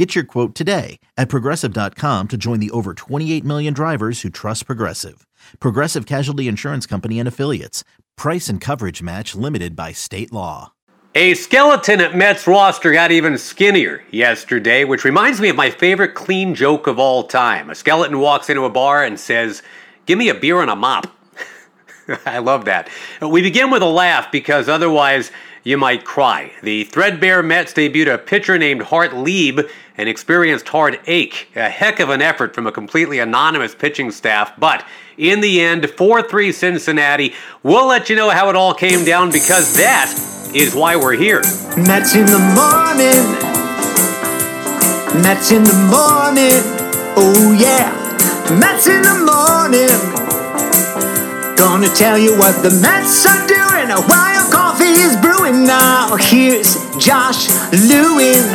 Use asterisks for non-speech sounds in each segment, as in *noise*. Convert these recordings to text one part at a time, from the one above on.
Get your quote today at progressive.com to join the over 28 million drivers who trust Progressive. Progressive Casualty Insurance Company and Affiliates. Price and coverage match limited by state law. A skeleton at Mets roster got even skinnier yesterday, which reminds me of my favorite clean joke of all time. A skeleton walks into a bar and says, Give me a beer and a mop. *laughs* I love that. We begin with a laugh because otherwise you might cry. The threadbare Mets debuted a pitcher named Hartlieb and experienced hard ache. A heck of an effort from a completely anonymous pitching staff, but in the end, 4 3 Cincinnati. We'll let you know how it all came down because that is why we're here. Mets in the morning. Mets in the morning. Oh, yeah. Mets in the morning. Gonna tell you what the Mets are doing while coffee is brewing. Now, here's Josh Lewin.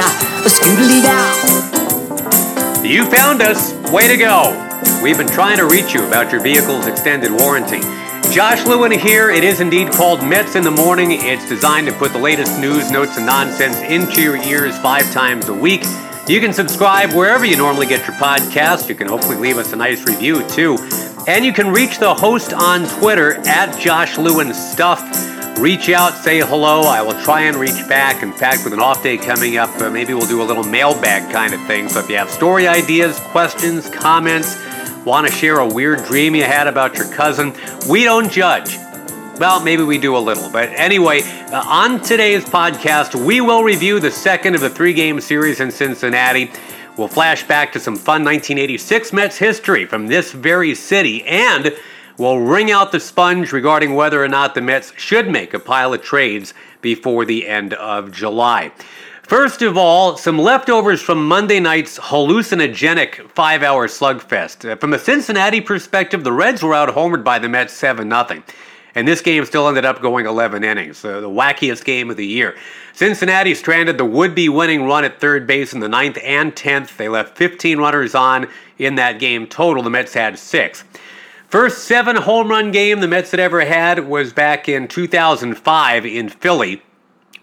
Scootily down. You found us. Way to go. We've been trying to reach you about your vehicle's extended warranty. Josh Lewin here. It is indeed called Mets in the Morning. It's designed to put the latest news, notes, and nonsense into your ears five times a week. You can subscribe wherever you normally get your podcast. You can hopefully leave us a nice review too. And you can reach the host on Twitter at Josh Lewin Stuff. Reach out, say hello. I will try and reach back. In fact, with an off day coming up, uh, maybe we'll do a little mailbag kind of thing. So if you have story ideas, questions, comments, want to share a weird dream you had about your cousin, we don't judge. Well, maybe we do a little. But anyway, uh, on today's podcast, we will review the second of the three game series in Cincinnati. We'll flash back to some fun 1986 Mets history from this very city, and we'll wring out the sponge regarding whether or not the Mets should make a pile of trades before the end of July. First of all, some leftovers from Monday night's hallucinogenic five hour slugfest. From a Cincinnati perspective, the Reds were out homered by the Mets 7 0. And this game still ended up going 11 innings, the wackiest game of the year. Cincinnati stranded the would be winning run at third base in the ninth and 10th. They left 15 runners on in that game total. The Mets had six. First seven home run game the Mets had ever had was back in 2005 in Philly.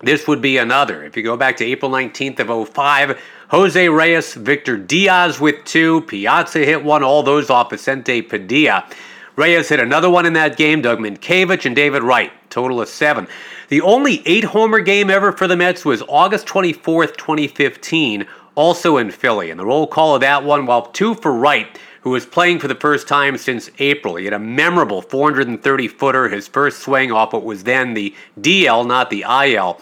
This would be another. If you go back to April 19th of 05, Jose Reyes, Victor Diaz with two, Piazza hit one, all those off Vicente Padilla. Reyes hit another one in that game, Doug Mientkiewicz and David Wright, total of seven. The only eight homer game ever for the Mets was August 24th, 2015, also in Philly. And the roll call of that one, while two for Wright, who was playing for the first time since April. He had a memorable 430 footer, his first swing off what was then the DL, not the IL.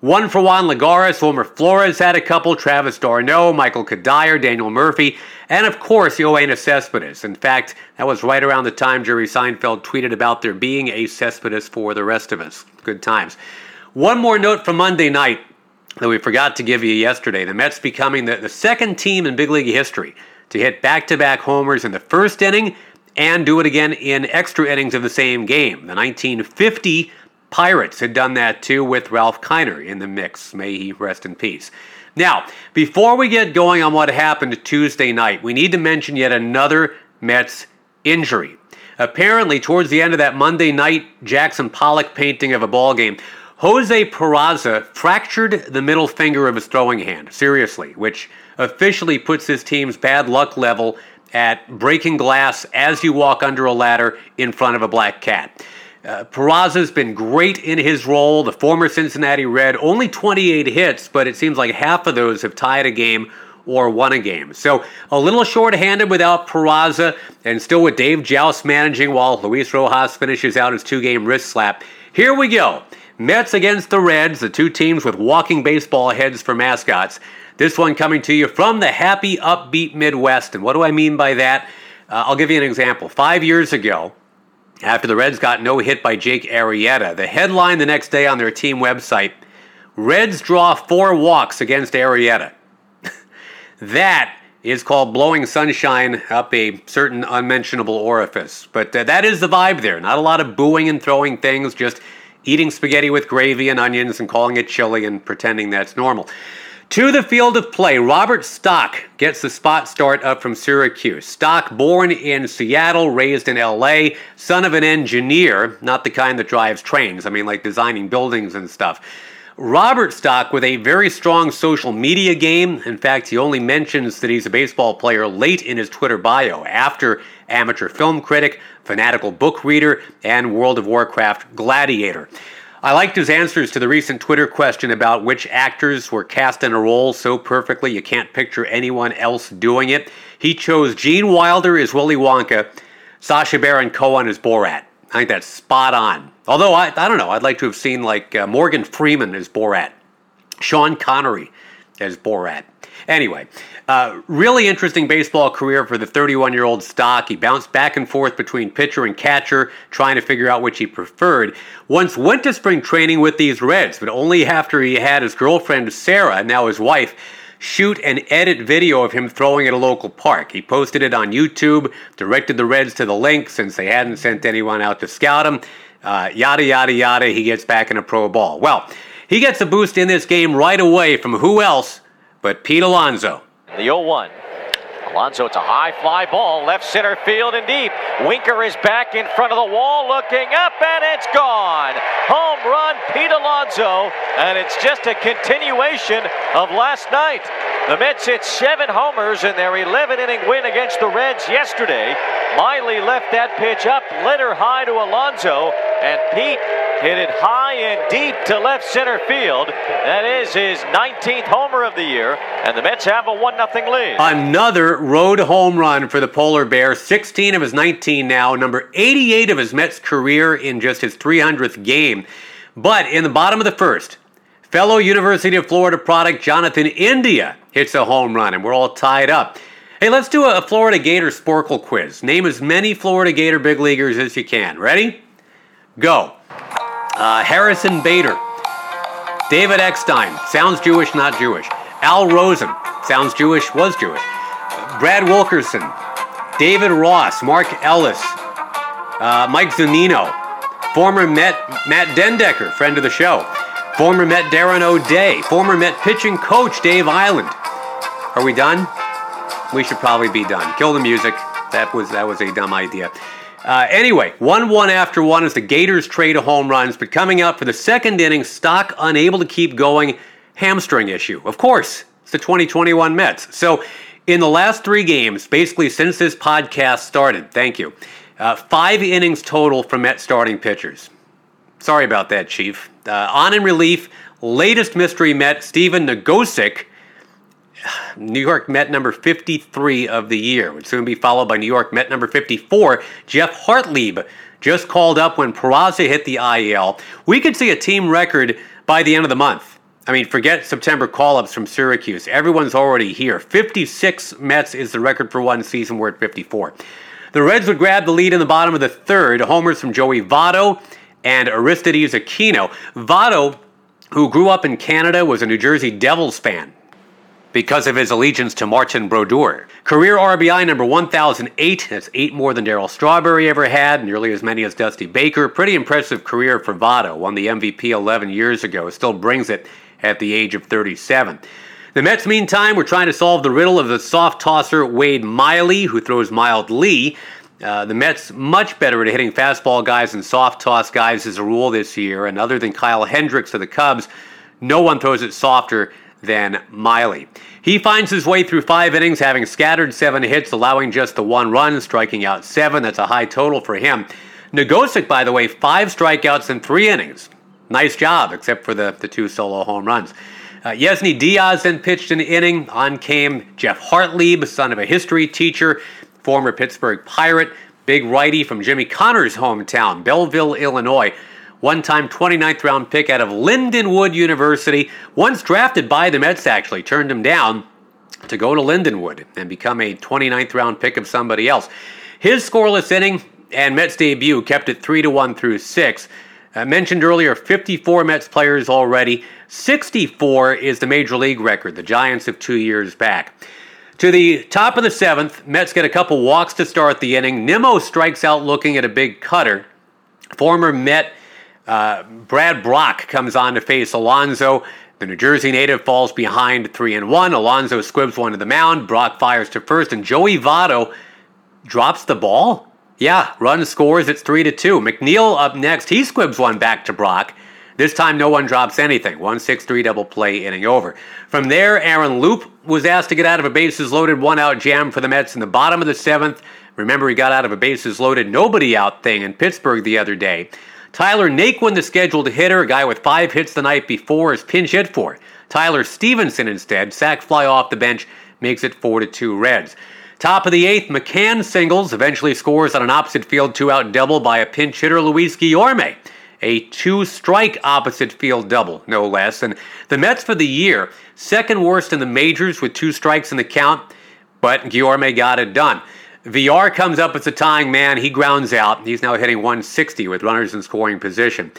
One for Juan Lagares, Wilmer Flores had a couple, Travis d'Arnaud, Michael Cuddyer, Daniel Murphy, and of course, Yoenis Cespedes. In fact, that was right around the time Jerry Seinfeld tweeted about there being a Cespedes for the rest of us. Good times. One more note from Monday night that we forgot to give you yesterday. The Mets becoming the, the second team in big league history to hit back to back homers in the first inning and do it again in extra innings of the same game. The 1950 Pirates had done that too with Ralph Kiner in the mix. May he rest in peace. Now, before we get going on what happened Tuesday night, we need to mention yet another Mets injury. Apparently, towards the end of that Monday night Jackson Pollock painting of a ball game, Jose Peraza fractured the middle finger of his throwing hand, seriously, which officially puts his team's bad luck level at breaking glass as you walk under a ladder in front of a black cat. Uh, Peraza's been great in his role. The former Cincinnati Red, only 28 hits, but it seems like half of those have tied a game or won a game. So a little short-handed without Peraza, and still with Dave Jauss managing while Luis Rojas finishes out his two-game wrist slap. Here we go. Mets against the Reds, the two teams with walking baseball heads for mascots. This one coming to you from the happy, upbeat Midwest. And what do I mean by that? Uh, I'll give you an example. Five years ago, after the Reds got no hit by Jake Arrieta, the headline the next day on their team website Reds draw four walks against Arrieta. *laughs* that is called blowing sunshine up a certain unmentionable orifice. But uh, that is the vibe there. Not a lot of booing and throwing things, just eating spaghetti with gravy and onions and calling it chili and pretending that's normal. To the field of play, Robert Stock gets the spot start up from Syracuse. Stock, born in Seattle, raised in LA, son of an engineer, not the kind that drives trains, I mean, like designing buildings and stuff. Robert Stock with a very strong social media game. In fact, he only mentions that he's a baseball player late in his Twitter bio after amateur film critic, fanatical book reader, and World of Warcraft gladiator. I liked his answers to the recent Twitter question about which actors were cast in a role so perfectly you can't picture anyone else doing it. He chose Gene Wilder as Willy Wonka, Sacha Baron Cohen as Borat. I think that's spot on. Although I, I don't know, I'd like to have seen like uh, Morgan Freeman as Borat, Sean Connery as Borat. Anyway, uh, really interesting baseball career for the 31 year old Stock. He bounced back and forth between pitcher and catcher, trying to figure out which he preferred. Once went to spring training with these Reds, but only after he had his girlfriend Sarah, now his wife, shoot and edit video of him throwing at a local park. He posted it on YouTube, directed the Reds to the link since they hadn't sent anyone out to scout him. Uh, yada, yada, yada. He gets back in a pro ball. Well, he gets a boost in this game right away from who else but Pete Alonso. The 0 1. Alonso, it's a high fly ball, left center field and deep. Winker is back in front of the wall, looking up, and it's gone. Home run, Pete Alonso, and it's just a continuation of last night. The Mets hit seven homers in their 11 inning win against the Reds yesterday. Miley left that pitch up, lit her high to Alonso, and Pete hit it high and deep to left center field. That is his 19th homer of the year, and the Mets have a 1 0 lead. Another road home run for the Polar Bear, 16 of his 19 now, number 88 of his Mets career in just his 300th game. But in the bottom of the first, fellow University of Florida product Jonathan India hits a home run, and we're all tied up. Hey, let's do a Florida Gator Sporcle quiz. Name as many Florida Gator big leaguers as you can. Ready? Go. Uh, Harrison Bader. David Eckstein. Sounds Jewish, not Jewish. Al Rosen. Sounds Jewish, was Jewish. Brad Wilkerson. David Ross. Mark Ellis. Uh, Mike Zunino. Former Met Matt den Dekker, friend of the show. Former Met Darren O'Day. Former Met pitching coach Dave Eiland. Are we done? We should probably be done. Kill the music. That was that was a dumb idea. Uh, anyway, 1 1 after 1 as the Gators trade a home runs, but coming up for the second inning, Stock unable to keep going, hamstring issue. Of course, it's the 2021 Mets. So, in the last three games, basically since this podcast started, thank you, uh, five innings total from Met starting pitchers. Sorry about that, Chief. Uh, on in relief, latest mystery Met, Stephen Nogosek New York Met number 53 of the year. Would soon be followed by New York Met number 54, Jeff Hartlieb. Just called up when Peraza hit the IL. We could see a team record by the end of the month. I mean, forget September call ups from Syracuse. Everyone's already here. 56 Mets is the record for one season. We're at 54. The Reds would grab the lead in the bottom of the third. Homers from Joey Votto and Aristides Aquino. Votto, who grew up in Canada, was a New Jersey Devils fan because of his allegiance to Martin Brodeur. Career RBI number 1008. That's eight more than Darryl Strawberry ever had, nearly as many as Dusty Baker. Pretty impressive career for Votto. Won the MVP 11 years ago. Still brings it at the age of 37. The Mets, meantime, were trying to solve the riddle of the soft tosser Wade Miley, who throws mildly. Uh, the Mets much better at hitting fastball guys and soft toss guys as a rule this year, and other than Kyle Hendricks of the Cubs, no one throws it softer than Miley. He finds his way through five innings, having scattered seven hits, allowing just the one run, striking out seven. That's a high total for him. Nogosek, by the way, five strikeouts in three innings. Nice job, except for the, the two solo home runs. Uh, Yennsy Diaz then pitched an inning. On came Jeff Hartlieb, son of a history teacher, former Pittsburgh Pirate, big righty from Jimmy Connors' hometown, Belleville, Illinois one time 29th round pick out of Lindenwood University, once drafted by the Mets actually, turned him down to go to Lindenwood and become a 29th round pick of somebody else. His scoreless inning and Mets debut kept it 3 to 1 through 6. I mentioned earlier 54 Mets players already. 64 is the major league record, the Giants of two years back. To the top of the seventh, Mets get a couple walks to start the inning. Nimmo strikes out looking at a big cutter. Former Met uh, Brad Brach comes on to face Alonso. The New Jersey native falls behind three and one. Alonso squibs one to the mound. Brach fires to first, and Joey Votto drops the ball. Yeah, run scores. It's three to two. McNeil up next. He squibs one back to Brock. This time, no one drops anything. 1 6 3 double play inning over. From there, Aaron Loup was asked to get out of a bases loaded one out jam for the Mets in the bottom of the seventh. Remember, he got out of a bases loaded nobody out thing in Pittsburgh the other day. Tyler Naquin, the scheduled hitter, a guy with five hits the night before, is pinch hit for. Tyler Stephenson instead, sac fly off the bench, makes it 4 to 2 Reds. Top of the eighth, McCann singles, eventually scores on an opposite field two out double by a pinch hitter, Luis Guillorme a two strike opposite field double, no less. And the Mets for the year, second worst in the majors with two strikes in the count, but Guillorme got it done. Villar comes up as a tying man. He grounds out. He's now hitting 160 with runners in scoring position.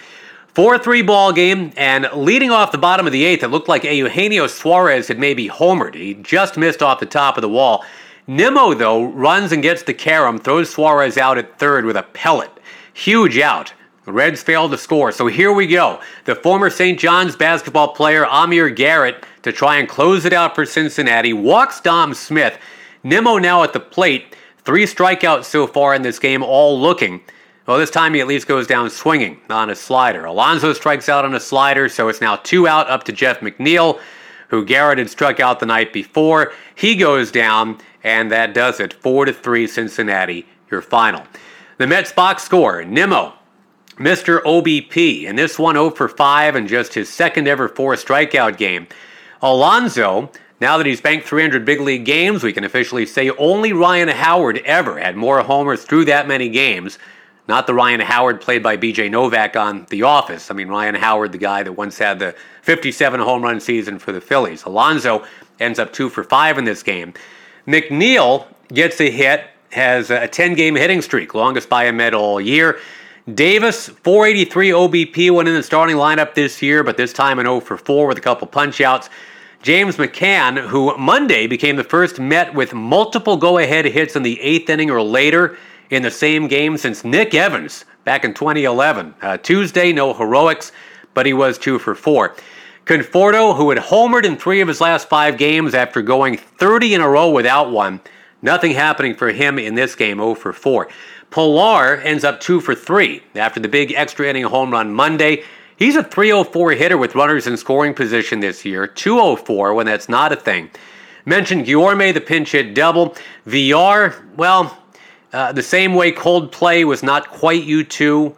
4 3 ball game, and leading off the bottom of the eighth, it looked like Eugenio Suarez had maybe homered. He just missed off the top of the wall. Nimmo, though, runs and gets the carom, throws Suarez out at third with a pellet. Huge out. The Reds failed to score. So here we go. The former St. John's basketball player Amir Garrett to try and close it out for Cincinnati walks Dom Smith. Nimmo now at the plate. Three strikeouts so far in this game, all looking. Well, this time he at least goes down swinging on a slider. Alonso strikes out on a slider, so it's now two out up to Jeff McNeil, who Garrett had struck out the night before. He goes down, and that does it. Four to three, Cincinnati. Your final. The Mets box score: Nimmo Mr. OBP, and this one 0 for 5 in just his second ever four strikeout game. Alonso, now that he's banked 300 big league games, we can officially say only Ryan Howard ever had more homers through that many games. Not the Ryan Howard played by BJ Novak on The Office. I mean, Ryan Howard, the guy that once had the 57 home run season for the Phillies. Alonso ends up 2 for 5 in this game. McNeil gets a hit, has a 10 game hitting streak, longest by a Met all year. Davis, 483 OBP, went in the starting lineup this year, but this time an 0 for 4 with a couple punchouts. James McCann, who Monday became the first Met with multiple go ahead hits in the eighth inning or later in the same game since Nick Evans back in 2011. Uh, Tuesday, no heroics, but he was 2 for 4. Conforto, who had homered in three of his last five games after going 30 in a row without one, nothing happening for him in this game, 0 for 4. Pilar ends up two for three after the big extra inning home run Monday. He's a 304 hitter with runners in scoring position this year, 204 when that's not a thing. Mentioned Guillorme, the pinch hit double. Villar, well, uh, the same way Coldplay was not quite U2.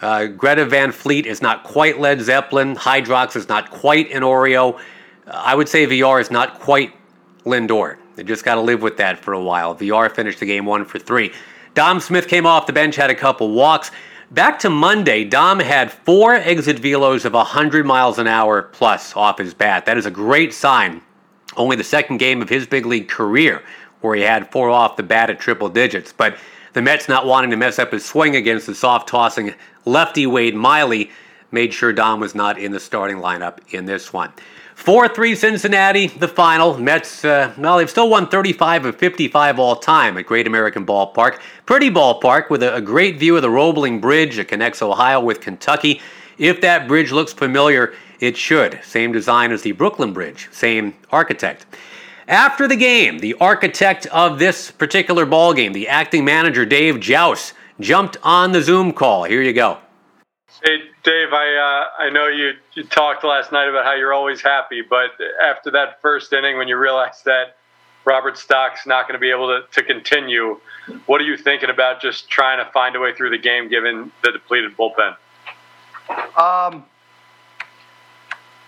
Uh, Greta Van Fleet is not quite Led Zeppelin. Hydrox is not quite an Oreo. Uh, I would say Villar is not quite Lindor. They just got to live with that for a while. Villar finished the game one for three. Dom Smith came off the bench, had a couple walks. Back to Monday, Dom had four exit velos of 100 miles an hour plus off his bat. That is a great sign. Only the second game of his big league career where he had four off the bat at triple digits. But the Mets not wanting to mess up his swing against the soft tossing lefty Wade Miley made sure Dom was not in the starting lineup in this one. 4 3 Cincinnati, the final. Mets, uh, well, they've still won 35 of 55 all time at Great American Ballpark. Pretty ballpark with a, a great view of the Roebling Bridge that connects Ohio with Kentucky. If that bridge looks familiar, it should. Same design as the Brooklyn Bridge, same architect. After the game, the architect of this particular ball game, the acting manager Dave Jauss, jumped on the Zoom call. Here you go. Hey, Dave, I uh, I know you, you talked last night about how you're always happy, but after that first inning, when you realized that Robert Stock's not going to be able to, to continue, what are you thinking about just trying to find a way through the game given the depleted bullpen? Um,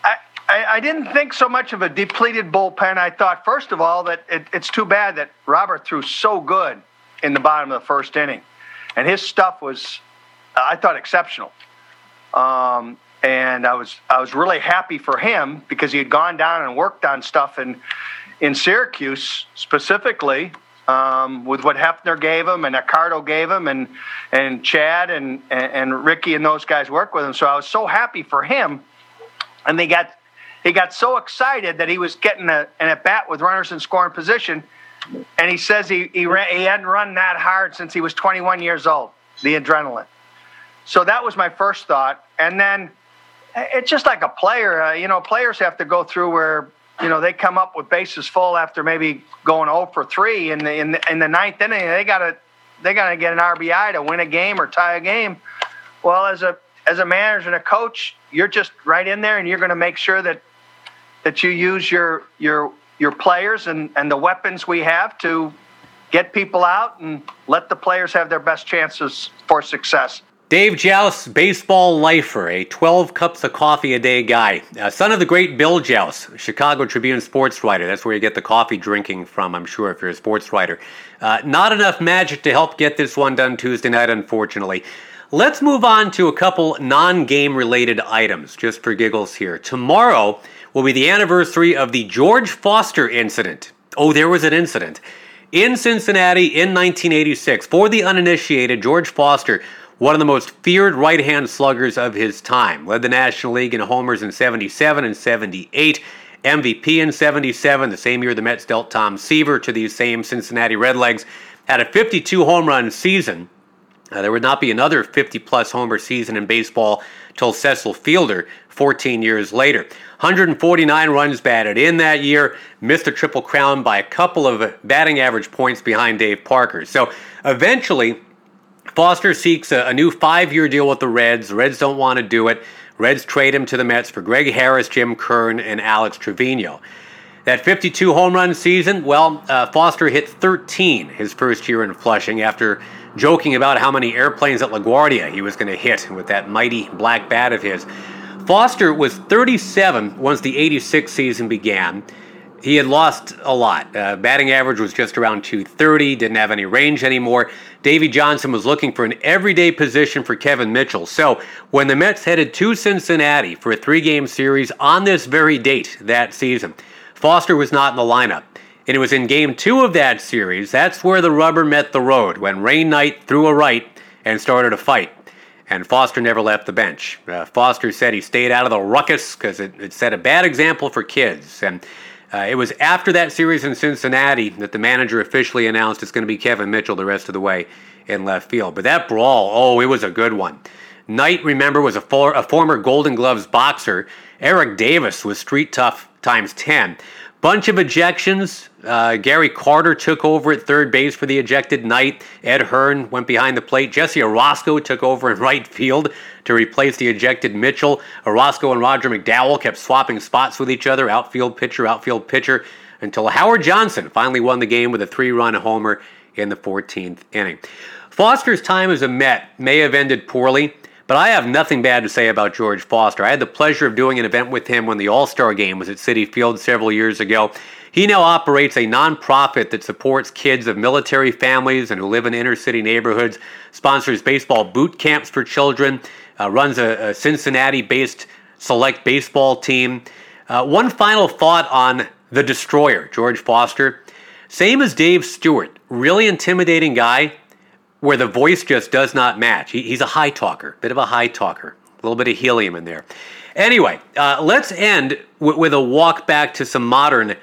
I, I, I didn't think so much of a depleted bullpen. I thought, first of all, that it, it's too bad that Robert threw so good in the bottom of the first inning. And his stuff was, I thought, exceptional. Um, and I was I was really happy for him because he had gone down and worked on stuff in in Syracuse specifically um, with what Hefner gave him and Accardo gave him and and Chad and, and, and Ricky and those guys worked with him. So I was so happy for him, and they got he got so excited that he was getting a, an at bat with runners in scoring position, and he says he he, ran, he hadn't run that hard since he was 21 years old. The adrenaline. So that was my first thought, and then it's just like a player. Uh, you know, players have to go through where you know they come up with bases full after maybe going 0 for three in the in the, in the ninth inning. They got to they got to get an RBI to win a game or tie a game. Well, as a as a manager and a coach, you're just right in there, and you're going to make sure that that you use your your your players and and the weapons we have to get people out and let the players have their best chances for success. Dave Jauss, baseball lifer, a 12 cups of coffee a day guy. Uh, son of the great Bill Jauss, Chicago Tribune sports writer. That's where you get the coffee drinking from, I'm sure, if you're a sports writer. Uh, not enough magic to help get this one done Tuesday night, unfortunately. Let's move on to a couple non game related items, just for giggles here. Tomorrow will be the anniversary of the George Foster incident. Oh, there was an incident. In Cincinnati in 1986, for the uninitiated, George Foster one of the most feared right hand sluggers of his time. Led the National League in homers in 77 and 78, MVP in 77, the same year the Mets dealt Tom Seaver to these same Cincinnati Redlegs. Had a 52 home run season. Uh, there would not be another 50 plus homer season in baseball till Cecil Fielder 14 years later. 149 runs batted in that year, missed a triple crown by a couple of batting average points behind Dave Parker. So eventually, Foster seeks a, a new five year deal with the Reds. The Reds don't want to do it. Reds trade him to the Mets for Greg Harris, Jim Kern, and Alex Trevino. That 52 home run season, well, uh, Foster hit 13 his first year in Flushing after joking about how many airplanes at LaGuardia he was going to hit with that mighty black bat of his. Foster was 37 once the 86 season began. He had lost a lot. Uh, batting average was just around 230, didn't have any range anymore. Davey Johnson was looking for an everyday position for Kevin Mitchell. So when the Mets headed to Cincinnati for a three game series on this very date that season, Foster was not in the lineup. And it was in game two of that series, that's where the rubber met the road when Ray Knight threw a right and started a fight. And Foster never left the bench. Uh, Foster said he stayed out of the ruckus because it, it set a bad example for kids. And uh, it was after that series in Cincinnati that the manager officially announced it's going to be Kevin Mitchell the rest of the way in left field. But that brawl, oh, it was a good one. Knight, remember, was a, for, a former Golden Gloves boxer. Eric Davis was street tough times 10. Bunch of ejections. Uh, Gary Carter took over at third base for the ejected Knight. Ed Hearn went behind the plate. Jesse Orosco took over in *laughs* right field to replace the ejected Mitchell. Orosco and Roger McDowell kept swapping spots with each other, outfield pitcher, outfield pitcher, until Howard Johnson finally won the game with a three run homer in the 14th inning. Foster's time as a Met may have ended poorly. But I have nothing bad to say about George Foster. I had the pleasure of doing an event with him when the All Star game was at Citi Field several years ago. He now operates a nonprofit that supports kids of military families and who live in inner city neighborhoods, sponsors baseball boot camps for children, uh, runs a, a Cincinnati based select baseball team. Uh, one final thought on the destroyer, George Foster. Same as Dave Stewart, really intimidating guy, where the voice just does not match. He, he's a high talker, bit of a high talker, a little bit of helium in there. Anyway, uh, let's end w- with a walk back to some modern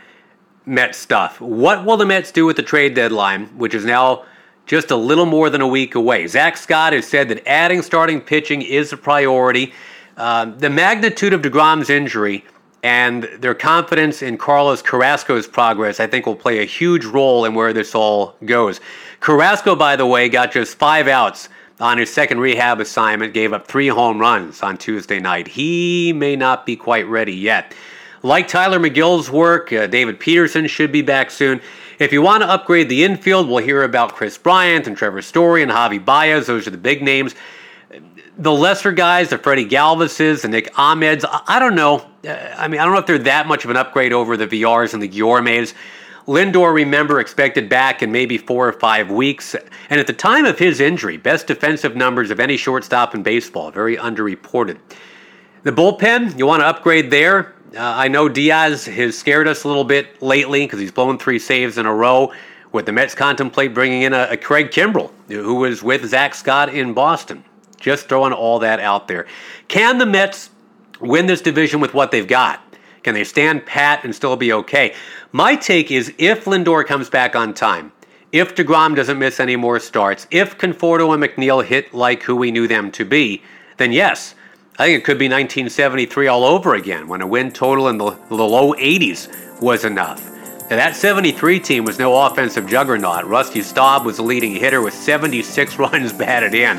Mets stuff. What will the Mets do with the trade deadline, which is now just a little more than a week away? Zack Scott has said that adding starting pitching is a priority. Uh, the magnitude of DeGrom's injury and their confidence in Carlos Carrasco's progress, I think, will play a huge role in where this all goes. Carrasco, by the way, got just five outs on his second rehab assignment, gave up three home runs on Tuesday night. He may not be quite ready yet. Like Tylor Megill's work, uh, David Peterson should be back soon. If you want to upgrade the infield, we'll hear about Kris Bryant and Trevor Story and Javi Baez. Those are the big names the lesser guys, the Freddy Galvises, the Nick Ahmeds, I don't know. Uh, I mean, I don't know if they're that much of an upgrade over the Villars and the Guillormes. Lindor, remember, expected back in maybe four or five weeks. And at the time of his injury, best defensive numbers of any shortstop in baseball, very underreported. The bullpen, you want to upgrade there? Uh, I know Diaz has scared us a little bit lately because he's blown three saves in a row. Would the Mets contemplate bringing in a, a Craig Kimbrel, who was with Zack Scott in Boston? Just throwing all that out there. Can the Mets win this division with what they've got? Can they stand pat and still be okay? My take is if Lindor comes back on time, if DeGrom doesn't miss any more starts, if Conforto and McNeil hit like who we knew them to be, then yes, I think it could be 1973 all over again when a win total in the, the low 80s was enough. Now, that 73 team was no offensive juggernaut. Rusty Staub was the leading hitter with 76 *laughs* runs batted in.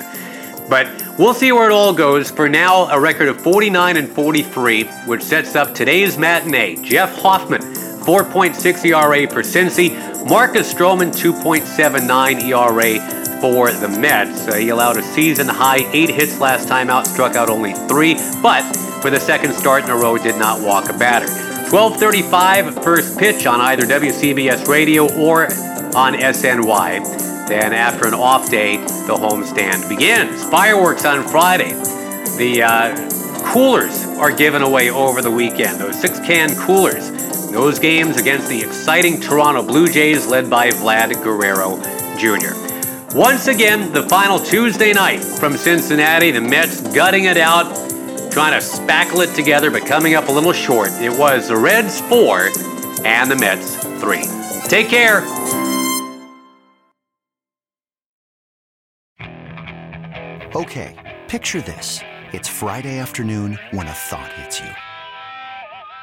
But we'll see where it all goes. For now, a record of 49 and 43, which sets up today's matinee. Jeff Hoffman, 4.6 ERA for Cincy. Marcus Stroman, 2.79 ERA for the Mets. Uh, he allowed a season high eight hits last time out, struck out only three, but for the second start in a row, did not walk a batter. 12:35 first pitch on either WCBS Radio or on SNY. Then after an off day, the homestand begins. Fireworks on Friday. The uh, coolers are given away over the weekend. Those six-can coolers. Those games against the exciting Toronto Blue Jays led by Vlad Guerrero Jr. Once again, the final Tuesday night from Cincinnati, the Mets gutting it out trying to spackle it together, but coming up a little short. It was the Reds four and the Mets three. Take care. Okay, picture this. It's Friday afternoon when a thought hits you.